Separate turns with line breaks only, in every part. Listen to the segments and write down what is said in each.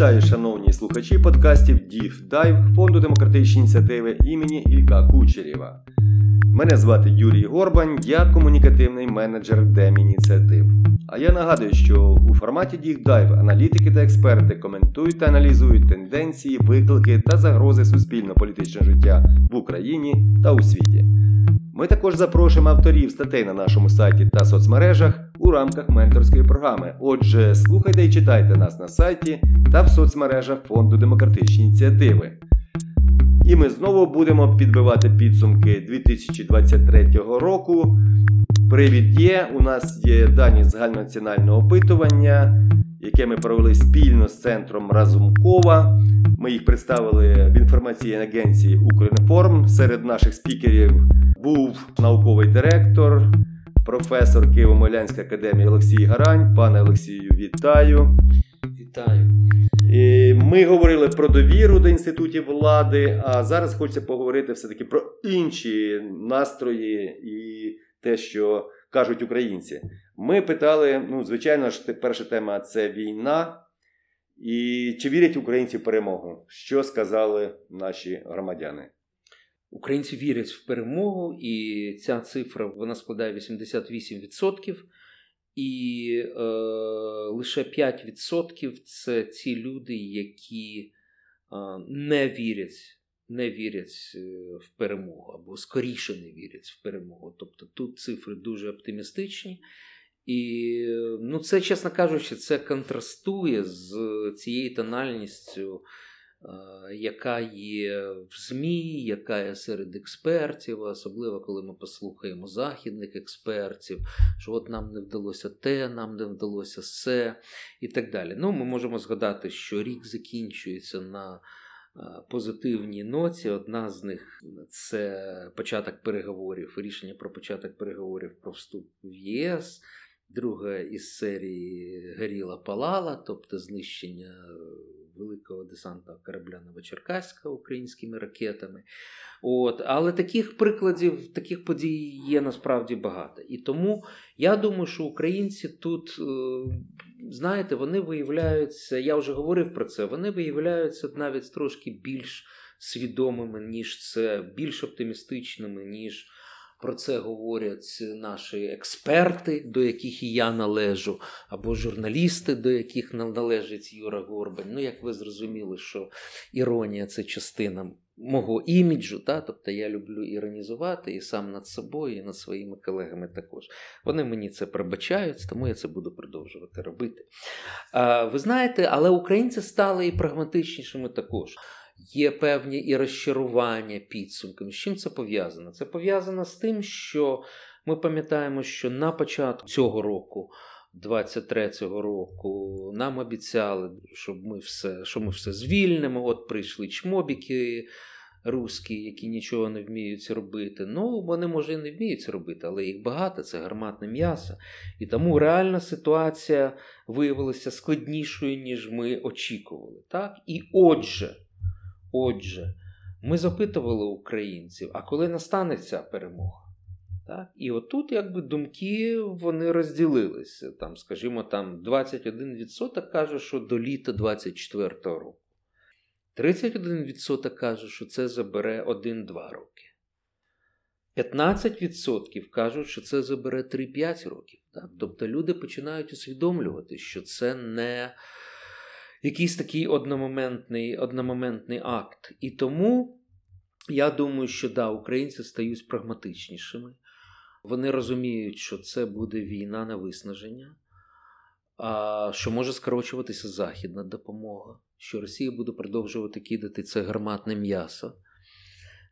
Вітаю, шановні слухачі подкастів Дів Дайв Фонду демократичні ініціативи імені Ілька Кучерєва. Мене звати Юрій Горбань, я комунікативний менеджер Демініціатив. А я нагадую, що у форматі Дів Дайв аналітики та експерти коментують та аналізують тенденції, виклики та загрози суспільно-політичного життя в Україні та у світі. Ми також запрошуємо авторів статей на нашому сайті та соцмережах у рамках менторської програми. Отже, слухайте і читайте нас на сайті та в соцмережах Фонду демократичні ініціативи. І ми знову будемо підбивати підсумки 2023 року. Привіт є! У нас є дані загальнонаціонального опитування, яке ми провели спільно з центром Разумкова. Ми їх представили в інформаційній агенції Укрінформ. Серед наших спікерів був науковий директор, професор Києво-Могилянської академії Олексій Гарань. Пане Олексію, вітаю.
Вітаю.
І Ми говорили про довіру до інститутів влади, а зараз хочеться поговорити все-таки про інші настрої і те, що кажуть українці. Ми питали: ну, звичайно ж, перша тема це війна. І чи вірять українці в перемогу? Що сказали наші громадяни?
Українці вірять в перемогу, і ця цифра вона складає 88%. І е, лише 5% це ті люди, які е, не вірять не вірять е, в перемогу, або скоріше не вірять в перемогу. Тобто тут цифри дуже оптимістичні. І, ну, це, чесно кажучи, це контрастує з цією тональністю яка є в ЗМІ, яка є серед експертів, особливо коли ми послухаємо західних експертів, що от нам не вдалося те, нам не вдалося все і так далі. Ну, Ми можемо згадати, що рік закінчується на позитивній ноті. Одна з них це початок переговорів, рішення про початок переговорів про вступ в ЄС. Друга із серії Горіла Палала, тобто знищення великого десантного корабля Новочеркаська українськими ракетами. От, Але таких прикладів, таких подій є насправді багато. І тому я думаю, що українці тут, е, знаєте, вони виявляються, я вже говорив про це, вони виявляються навіть трошки більш свідомими, ніж це, більш оптимістичними, ніж. Про це говорять наші експерти, до яких і я належу, або журналісти, до яких належить Юра Горбань. Ну, як ви зрозуміли, що іронія це частина мого іміджу. Та? Тобто я люблю іронізувати і сам над собою, і над своїми колегами також. Вони мені це пробачають, тому я це буду продовжувати робити. Ви знаєте, але українці стали і прагматичнішими також є певні і розчарування підсумками. З чим це пов'язано? Це пов'язано з тим, що ми пам'ятаємо, що на початку цього року. 23-го року нам обіцяли, що ми все що ми все звільнимо. От прийшли чмобіки русські, які нічого не вміють робити. Ну, вони, може, і не вміють робити, але їх багато, це гарматне м'ясо. І тому реальна ситуація виявилася складнішою, ніж ми очікували. Так? І отже, Отже, ми запитували українців, а коли настане ця перемога? Так? І отут якби думки вони розділилися. Там, Скажімо, там 21% каже, що до літа 24-го року. 31% каже, що це забере 1-2 роки. 15% кажуть, що це забере 3-5 років. Так? Тобто люди починають усвідомлювати, що це не якийсь такий одномоментний одномоментний акт. І тому я думаю, що да, українці стають прагматичнішими. Вони розуміють, що це буде війна на виснаження, а що може скорочуватися західна допомога, що Росія буде продовжувати кидати це гарматне м'ясо,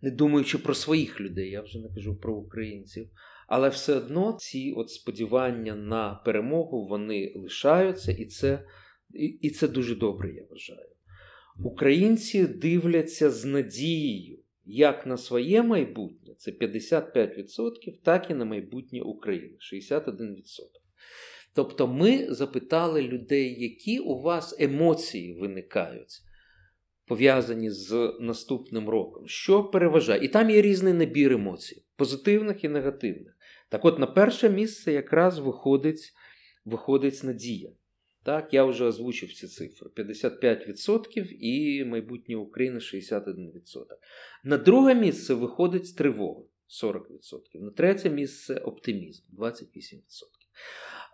не думаючи про своїх людей, я вже не кажу про українців. Але все одно ці от сподівання на перемогу вони лишаються, і це і, і це дуже добре, я вважаю. Українці дивляться з надією як на своє майбутнє, це 55%, так і на майбутнє України 61%. Тобто ми запитали людей, які у вас емоції виникають, пов'язані з наступним роком, що переважає. І там є різний набір емоцій, позитивних і негативних. Так от, на перше місце якраз виходить, виходить надія. Так, я вже озвучив ці цифри: 55% і майбутнє України 61%. На друге місце виходить тривога 40%. На третє місце оптимізм 28%.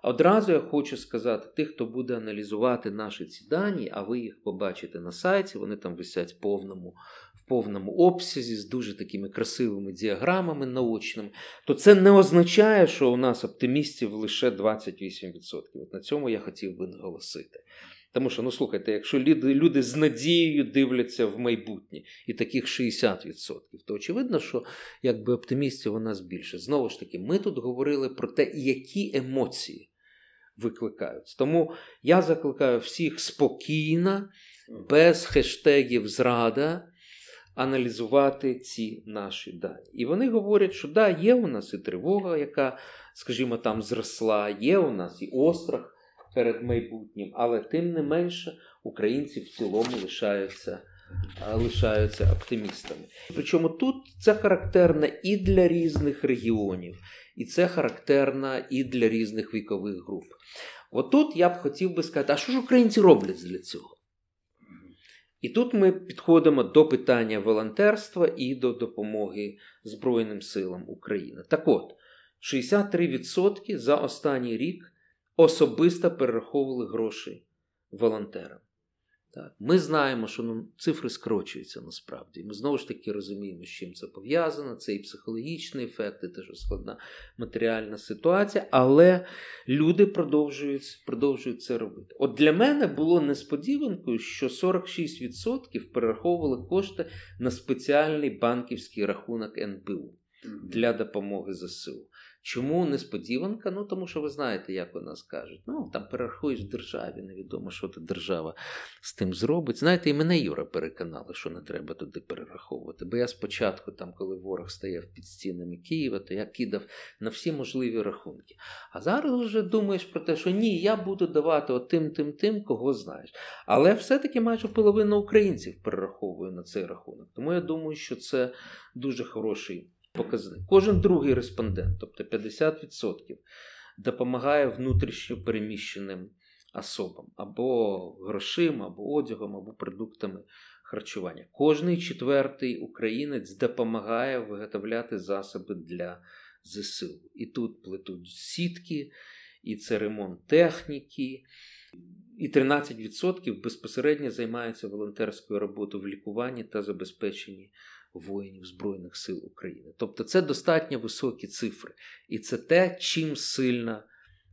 Одразу я хочу сказати, тих, хто буде аналізувати наші ці дані, а ви їх побачите на сайті, вони там висять в повному в повному обсязі з дуже такими красивими діаграмами наочними, то це не означає, що у нас оптимістів лише 28%. От на цьому я хотів би наголосити. Тому що, ну слухайте, якщо люди люди з надією дивляться в майбутнє, і таких 60%, то очевидно, що якби оптимістів у нас більше. Знову ж таки, ми тут говорили про те, які емоції викликаються. Тому я закликаю всіх спокійно, без хештегів зрада. Аналізувати ці наші дані. І вони говорять, що да, є у нас і тривога, яка, скажімо, там зросла, є у нас і острах перед майбутнім, але тим не менше українці в цілому лишаються лишаються оптимістами. Причому тут це характерно і для різних регіонів, і це характерно і для різних вікових груп. Отут я б хотів би сказати, а що ж українці роблять для цього? І тут ми підходимо до питання волонтерства і до допомоги Збройним силам України. Так от, 63% за останній рік особисто перераховували гроші волонтерам. Так. Ми знаємо, що ну, цифри скорочуються насправді. Ми знову ж таки розуміємо, з чим це пов'язано. Це і психологічний ефект, і теж складна матеріальна ситуація, але люди продовжують продовжують це робити. От для мене було несподіванкою, що 46% перераховували кошти на спеціальний банківський рахунок НБУ для допомоги ЗСУ. Чому несподіванка? Ну тому що ви знаєте, як у нас кажуть. Ну там перерахуєш державі, невідомо, що та держава з тим зробить. Знаєте, і мене Юра переконали, що не треба туди перераховувати. Бо я спочатку, там, коли ворог стояв під стінами Києва, то я кидав на всі можливі рахунки. А зараз вже думаєш про те, що ні, я буду давати отим, тим, тим, кого знаєш. Але все-таки майже половина українців перераховує на цей рахунок. Тому я думаю, що це дуже хороший показник. Кожен другий респондент, тобто 50%, допомагає внутрішньо переміщеним особам або грошима, або одягом, або продуктами харчування. Кожний четвертий українець допомагає виготовляти засоби для ЗСУ. І тут плетуть сітки, і це ремонт техніки. І 13% безпосередньо займаються волонтерською роботою в лікуванні та забезпеченні воїнів Збройних сил України. Тобто це достатньо високі цифри. І це те, чим сильна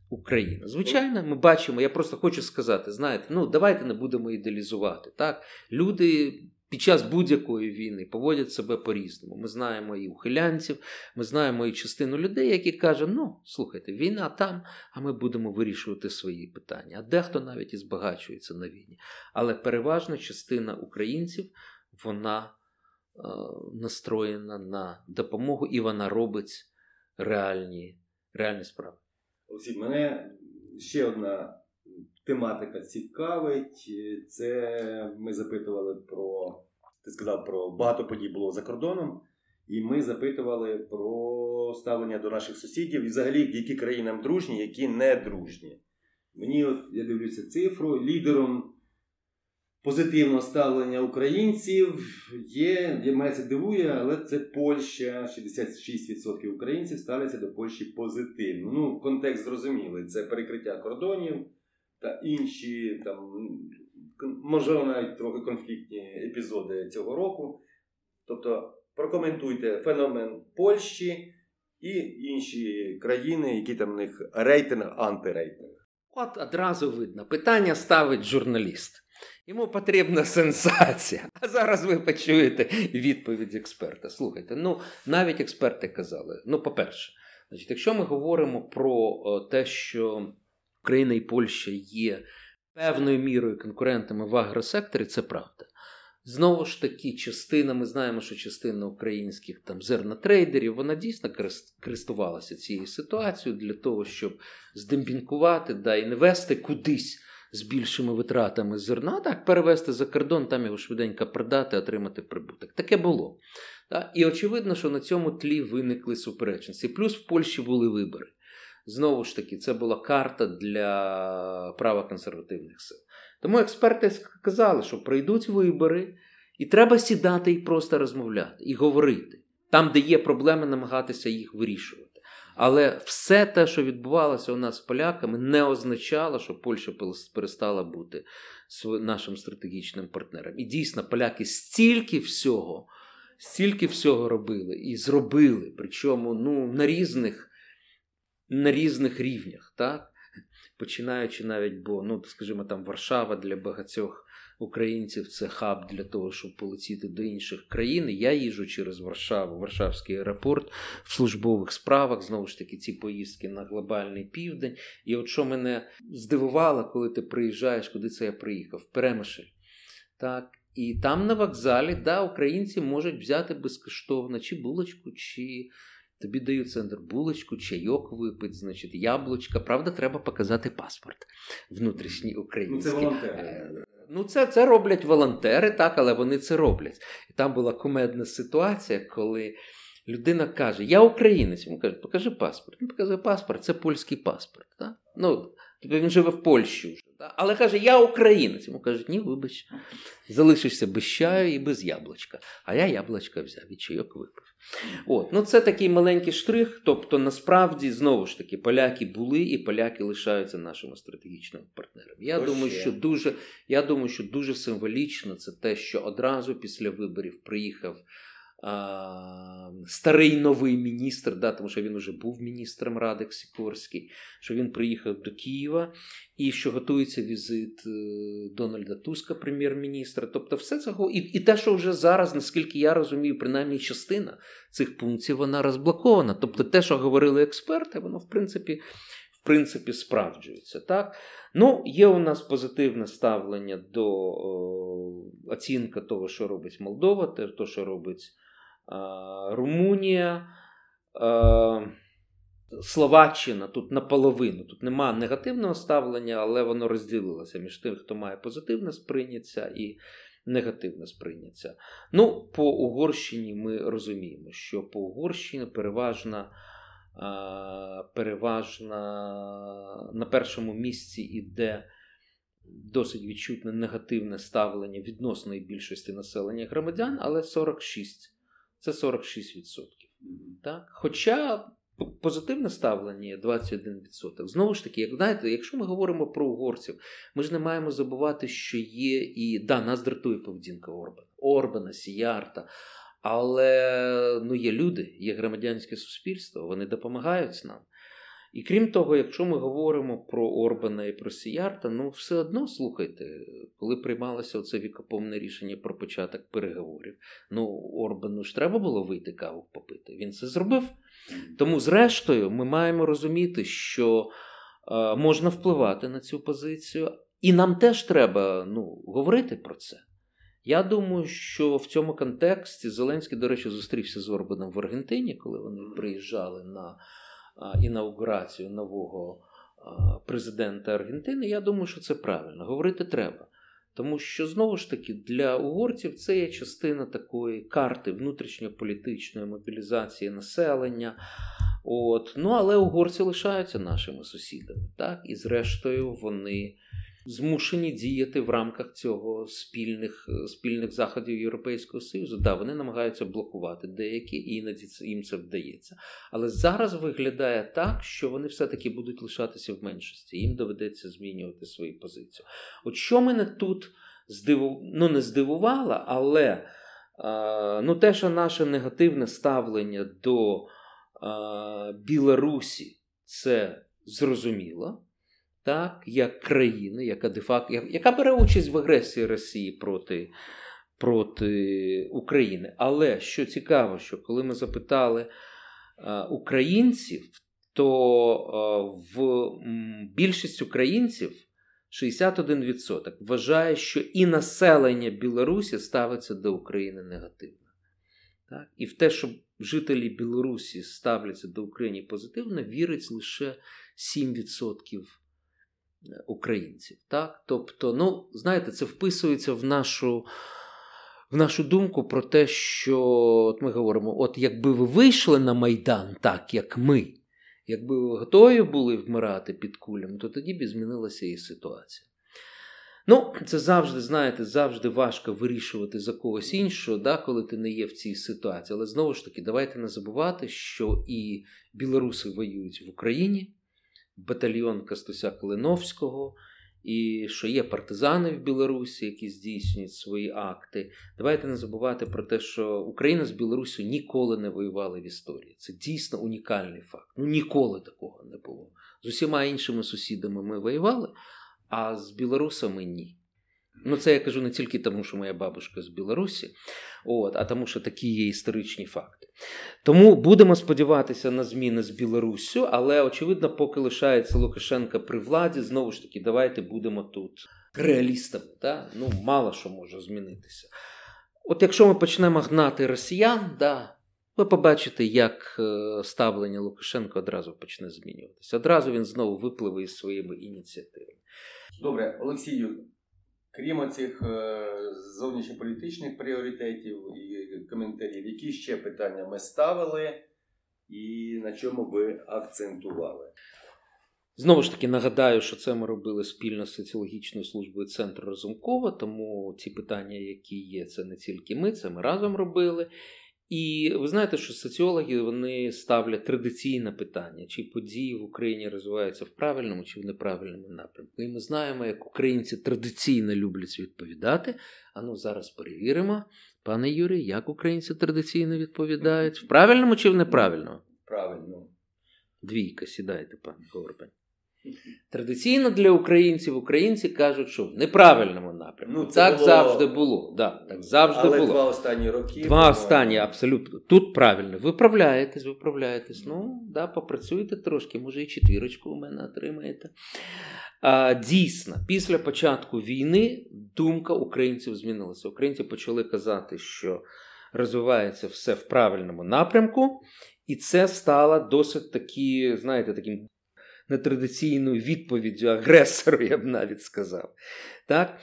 Україна. Звичайно, ми бачимо, я просто хочу сказати: знаєте, ну давайте не будемо ідеалізувати. Так? Люди. Під час будь-якої війни поводять себе по-різному. Ми знаємо і ухилянців, ми знаємо і частину людей, які кажуть, ну, слухайте, війна там, а ми будемо вирішувати свої питання. А дехто навіть і збагачується на війні. Але переважна частина українців, вона настроєна на допомогу, і вона робить реальні реальні справи.
Олексій, мене ще одна тематика цікавить. Це ми запитували про, ти сказав, про багато подій було за кордоном, і ми запитували про ставлення до наших сусідів і взагалі, які країни дружні, які не дружні. Мені, от я дивлюся цифру, лідером позитивного ставлення українців є, мене це дивує, але це Польща. 66% українців ставляться до Польщі позитивно. Ну, контекст зрозумілий. Це перекриття кордонів та інші там, можливо, навіть трохи конфліктні епізоди цього року. Тобто, прокоментуйте феномен Польщі і інші країни, які там в них рейтинг, антирейтинг.
От одразу видно, питання ставить журналіст. Йому потрібна сенсація. А зараз ви почуєте відповідь експерта. Слухайте, ну навіть експерти казали: ну, по-перше, значить, якщо ми говоримо про те, що Україна і Польща є певною мірою конкурентами в агросекторі, це правда. Знову ж таки, частина, ми знаємо, що частина українських там зернотрейдерів, вона дійсно користувалася цією ситуацією для того, щоб здемпінкувати да, і не вести кудись з більшими витратами зерна, так перевезти за кордон, там його швиденько продати, отримати прибуток. Таке було. Так? І очевидно, що на цьому тлі виникли суперечності. Плюс в Польщі були вибори. Знову ж таки, це була карта для правоконсервативних сил. Тому експерти сказали, що прийдуть вибори, і треба сідати і просто розмовляти, і говорити. Там, де є проблеми, намагатися їх вирішувати. Але все те, що відбувалося у нас з поляками, не означало, що Польща перестала бути нашим стратегічним партнером. І дійсно, поляки стільки всього, стільки всього робили і зробили, причому ну, на різних на різних рівнях. так? Починаючи навіть, бо, ну, скажімо, там Варшава для багатьох українців це хаб для того, щоб полетіти до інших країн. Я їжу через Варшаву, Варшавський аеропорт в службових справах. Знову ж таки, ці поїздки на глобальний південь. І от що мене здивувало, коли ти приїжджаєш, куди це я приїхав? Перемишль. Так. І там на вокзалі да, українці можуть взяти безкоштовно чи булочку, чи тобі дають центр булочку, чайок випить, значить, яблучка. Правда, треба показати паспорт внутрішній український.
Ну, це волонтери.
Ну, це це роблять волонтери, так, але вони це роблять. І там була кумедна ситуація, коли людина каже: Я українець. Він каже, покажи паспорт. Він показує паспорт, це польський паспорт. Так? Ну, Тобто він живе в Польщі вже. Так? Але каже, я українець. Йому кажуть, ні, вибач, залишишся без чаю і без яблучка. А я яблучка взяв і чайок випив. От, ну Це такий маленький штрих. Тобто, насправді, знову ж таки, поляки були і поляки лишаються нашими стратегічними партнерами. Я думаю,
ще.
що дуже, я думаю, що дуже символічно це те, що одразу після виборів приїхав старий новий міністр, да, тому що він вже був міністром Радик Сікорський, що він приїхав до Києва і що готується візит е, Дональда Туска, прем'єр-міністра. Тобто, все це і, і те, що вже зараз, наскільки я розумію, принаймні частина цих пунктів вона розблокована. Тобто, те, що говорили експерти, воно в принципі. В принципі, справджується. Так? Ну, Є у нас позитивне ставлення до о, оцінка того, що робить Молдова, те, що робить Румунія, Словаччина тут наполовину. Тут нема негативного ставлення, але воно розділилося між тим, хто має позитивне сприйняття і негативне сприйняття. Ну, по Угорщині ми розуміємо, що по Угорщині переважна. Переважна на першому місці іде досить відчутне негативне ставлення відносної більшості населення громадян, але 46 це 46%. Так? Хоча позитивне ставлення 21%. Знову ж таки, як знаєте, якщо ми говоримо про угорців, ми ж не маємо забувати, що є і да, нас дратує поведінка Орбана, Орбана, Сіярта. Але ну, є люди, є громадянське суспільство, вони допомагають нам. І крім того, якщо ми говоримо про Орбана і про Сіярта, ну все одно слухайте, коли приймалося це вікоповне рішення про початок переговорів, ну Орбану ж треба було вийти каву попити. Він це зробив. Тому, зрештою, ми маємо розуміти, що е, можна впливати на цю позицію, і нам теж треба ну, говорити про це. Я думаю, що в цьому контексті Зеленський, до речі, зустрівся з Орбаном в Аргентині, коли вони приїжджали на інаугурацію нового президента Аргентини, я думаю, що це правильно. Говорити треба. Тому що знову ж таки для угорців це є частина такої карти внутрішньополітичної мобілізації населення. От. Ну, Але угорці лишаються нашими сусідами. так? І зрештою вони змушені діяти в рамках цього спільних е, спільних заходів Європейського Союзу. Да, вони намагаються блокувати деякі, і іноді їм це вдається. Але зараз виглядає так, що вони все-таки будуть лишатися в меншості. Їм доведеться змінювати свою позицію. От що мене тут здиву... ну, не здивувало, але ну, те, що наше негативне ставлення до Білорусі, це зрозуміло так, як країни, яка де-факто, яка бере участь в агресії Росії проти проти України. Але що цікаво, що коли ми запитали а, українців, то а, в більшість українців 61% вважає, що і населення Білорусі ставиться до України негативно. Так? І в те, що жителі Білорусі ставляться до України позитивно, вірить лише 7% українців. Так? Тобто, ну, знаєте, це вписується в нашу в нашу думку про те, що от ми говоримо: от якби ви вийшли на Майдан так, як ми, Якби ви готові були вмирати під кулями, то тоді б змінилася і ситуація. Ну, це завжди, знаєте, завжди важко вирішувати за когось іншого, да, коли ти не є в цій ситуації. Але знову ж таки, давайте не забувати, що і білоруси воюють в Україні, батальйон Кастуся Калиновського, і що є партизани в Білорусі, які здійснюють свої акти. Давайте не забувати про те, що Україна з Білорусі ніколи не воювала в історії. Це дійсно унікальний факт. Ну ніколи такого не було. З усіма іншими сусідами ми воювали, а з білорусами ні. Ну, це я кажу не тільки тому, що моя бабушка з Білорусі, от, а тому, що такі є історичні факти. Тому будемо сподіватися на зміни з Білоруссю, але очевидно, поки лишається Лукашенка при владі, знову ж таки, давайте будемо тут реалістами. Да? Ну, мало що може змінитися. От якщо ми почнемо гнати росіян, да, ви побачите, як е, ставлення Лукашенка одразу почне змінюватися. Одразу він знову випливе із своїми ініціативами.
Добре, Олексію. Крім цих е, зовнішньополітичних пріоритетів і коментарів, які ще питання ми ставили і на чому ви акцентували?
Знову ж таки нагадаю, що це ми робили спільно з соціологічною службою центру Разумкова, тому ці питання, які є, це не тільки ми, це ми разом робили. І ви знаєте, що соціологи вони ставлять традиційне питання, чи події в Україні розвиваються в правильному чи в неправильному напрямку. І ми знаємо, як українці традиційно люблять відповідати. А ну зараз перевіримо, пане Юрій, як українці традиційно відповідають в правильному чи в неправильному?
Правильно.
Двійка, сідайте, пане Горбань. Традиційно для українців українці кажуть, що в неправильному напрямку. Ну, так було... завжди було. Да, так завжди
Але
було.
два останні роки.
Два останні, абсолютно. Тут правильно. Виправляєтесь, виправляєтесь. Ну, да, попрацюєте трошки, може і четвірочку у мене отримаєте. А, Дійсно, після початку війни думка українців змінилася. Українці почали казати, що розвивається все в правильному напрямку. І це стало досить такі, знаєте, таким нетрадиційною відповіддю агресору, я б навіть сказав. Так?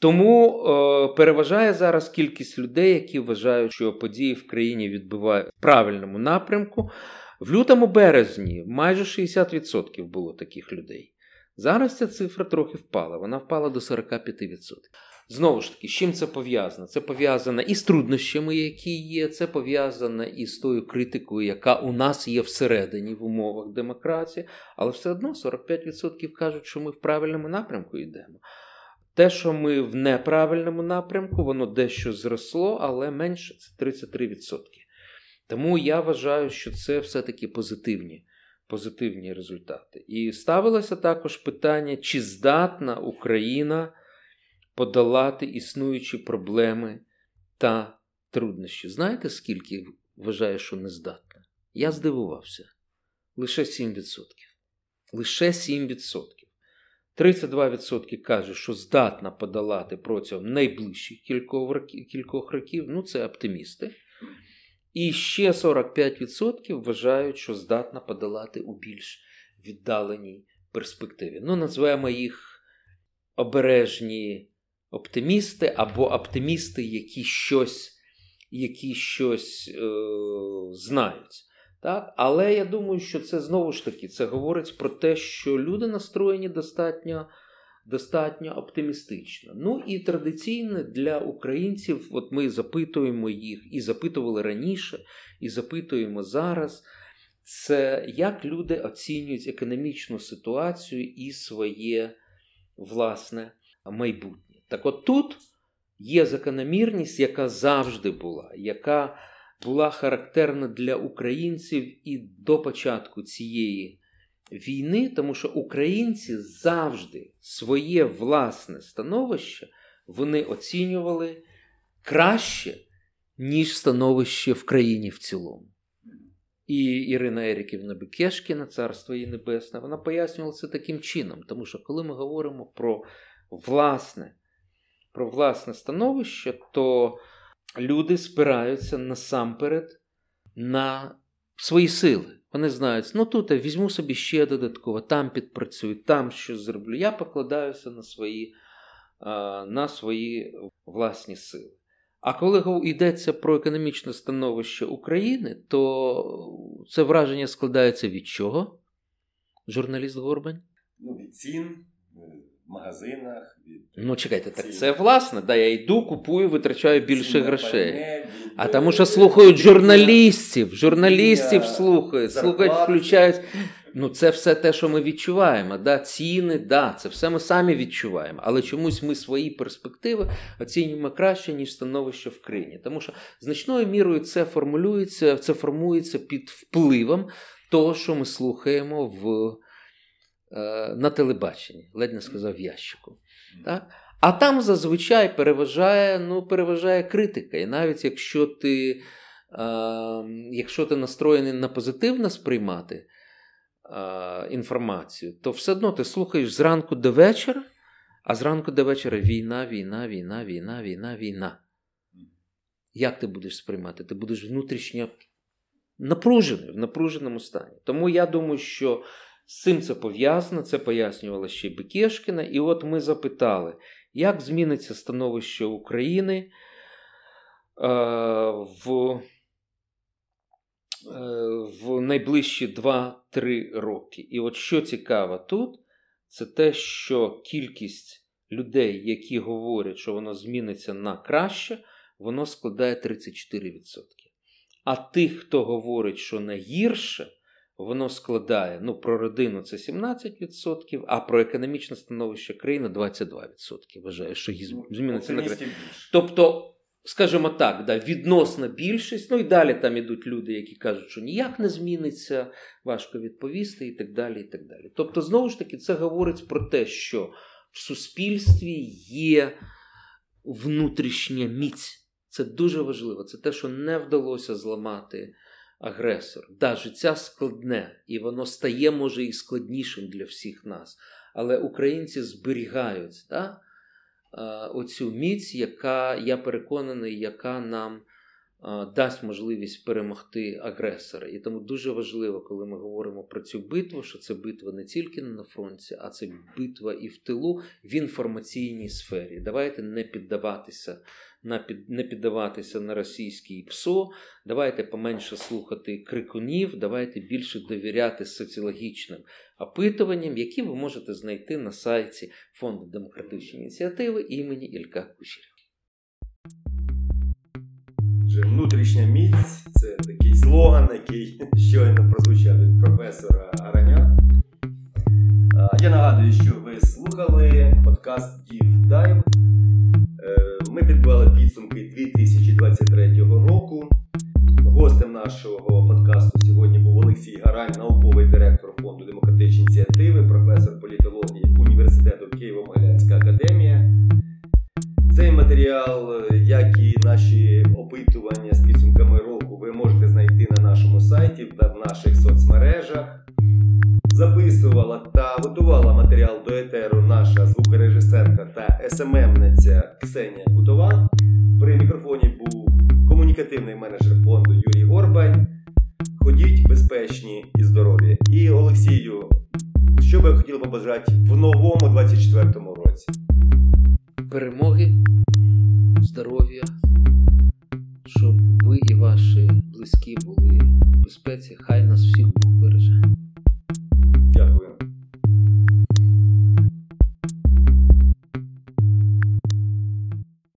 Тому е, переважає зараз кількість людей, які вважають, що події в країні відбувають в правильному напрямку. В лютому березні майже 60% було таких людей. Зараз ця цифра трохи впала, вона впала до 45%. Знову ж таки, з чим це пов'язано? Це пов'язано і з труднощами, які є, це пов'язано і з тою критикою, яка у нас є всередині в умовах демократії, але все одно 45% кажуть, що ми в правильному напрямку йдемо. Те, що ми в неправильному напрямку, воно дещо зросло, але менше це 33%. Тому я вважаю, що це все-таки позитивні позитивні результати. І ставилося також питання, чи здатна Україна подолати існуючі проблеми та труднощі. Знаєте, скільки вважаю, що не здатна? Я здивувався. Лише 7%. Лише 7%. 32% кажуть, що здатна подолати протягом найближчих кількох років. Ну, це оптимісти. І ще 45% вважають, що здатна подолати у більш віддаленій перспективі. Ну, назвемо їх обережні оптимісти або оптимісти, які щось які щось е, знають. Так? Але я думаю, що це знову ж таки це говорить про те, що люди настроєні достатньо достатньо оптимістично. Ну і традиційно для українців, от ми запитуємо їх і запитували раніше, і запитуємо зараз. Це як люди оцінюють економічну ситуацію і своє власне майбутнє. Так от тут є закономірність, яка завжди була, яка була характерна для українців і до початку цієї війни, тому що українці завжди своє власне становище вони оцінювали краще, ніж становище в країні в цілому. І Ірина Еріківна Бекешкіна, царство її небесне, вона пояснювала це таким чином, тому що коли ми говоримо про власне про власне становище, то люди спираються насамперед на свої сили. Вони знають, ну тут я візьму собі ще додатково, там підпрацюю, там щось зроблю. Я покладаюся на свої, на свої власні сили. А коли йдеться про економічне становище України, то це враження складається від чого? журналіст Горбань?
Ну, від цін, в магазинах, від.
Ну, чекайте, так це власне, да, я йду, купую, витрачаю більше грошей.
пальне, від,
А тому що слухають журналістів, журналістів слухають, слухають, включають. Ну, це все те, що ми відчуваємо. Да? Ціни, да, це все ми самі відчуваємо. Але чомусь ми свої перспективи оцінюємо краще, ніж становище в країні. Тому що значною мірою це формулюється, це формується під впливом того, що ми слухаємо в, на телебаченні, ледь не сказав ящику. Так? А там зазвичай переважає, ну, переважає критика. І навіть якщо ти, е, якщо ти настроєний на позитивно сприймати е, інформацію, то все одно ти слухаєш зранку до вечора, а зранку до вечора війна, війна, війна, війна, війна, війна. Як ти будеш сприймати? Ти будеш внутрішньо напружений, в напруженому стані. Тому я думаю, що з цим це пов'язано, це пояснювала ще Бекешкіна. І от ми запитали, як зміниться становище України е, в, е, в найближчі 2-3 роки. І от що цікаво тут, це те, що кількість людей, які говорять, що воно зміниться на краще, воно складає 34%. А тих, хто говорить, що на гірше, воно складає ну, про родину це 17%, а про економічне становище країни 22%. Вважаю, що її
Ну,
зміниться на краще. Тобто, скажімо так, да, відносна більшість, ну і далі там ідуть люди, які кажуть, що ніяк не зміниться, важко відповісти, і так далі. і так далі. Тобто, знову ж таки, це говорить про те, що в суспільстві є внутрішня міць. Це дуже важливо. Це те, що не вдалося зламати агресор. Да, життя складне, і воно стає, може, і складнішим для всіх нас. Але українці зберігають да, е, оцю міць, яка, я переконаний, яка нам дасть можливість перемогти агресора. І тому дуже важливо, коли ми говоримо про цю битву, що це битва не тільки на фронті, а це битва і в тилу в інформаційній сфері. Давайте не піддаватися на під, не піддаватися на російський ПСО, давайте поменше слухати крикунів, давайте більше довіряти соціологічним опитуванням, які ви можете знайти на сайті Фонду демократичної ініціативи імені Ілька Кучеря.
Внутрішня міць це такий слоган, який щойно прозвучав від професора Араня. Я нагадую, що ви слухали подкаст Deep Dive. Е, Ми підбивали підсумки 2023 року. Гостем нашого подкасту сьогодні був Олексій Гарань, науковий директор Фонду демократичної ініціативи, професор політології Університету Києво-Могилянська академія. Цей матеріал, як і наші опитування з підсумками року, ви можете знайти на нашому сайті та в наших соцмережах. Записувала та готувала матеріал до етеру наша звукорежисерка та СММниця Ксенія Кутова. При мікрофоні був комунікативний менеджер фонду Юрій Горбань. Ходіть безпечні і здорові. І Олексію, що би хотіли побажати в новому 24-му році?
перемоги, здоров'я, щоб ви і ваші близькі були в безпеці. Хай нас всіх Бог береже. Дякую.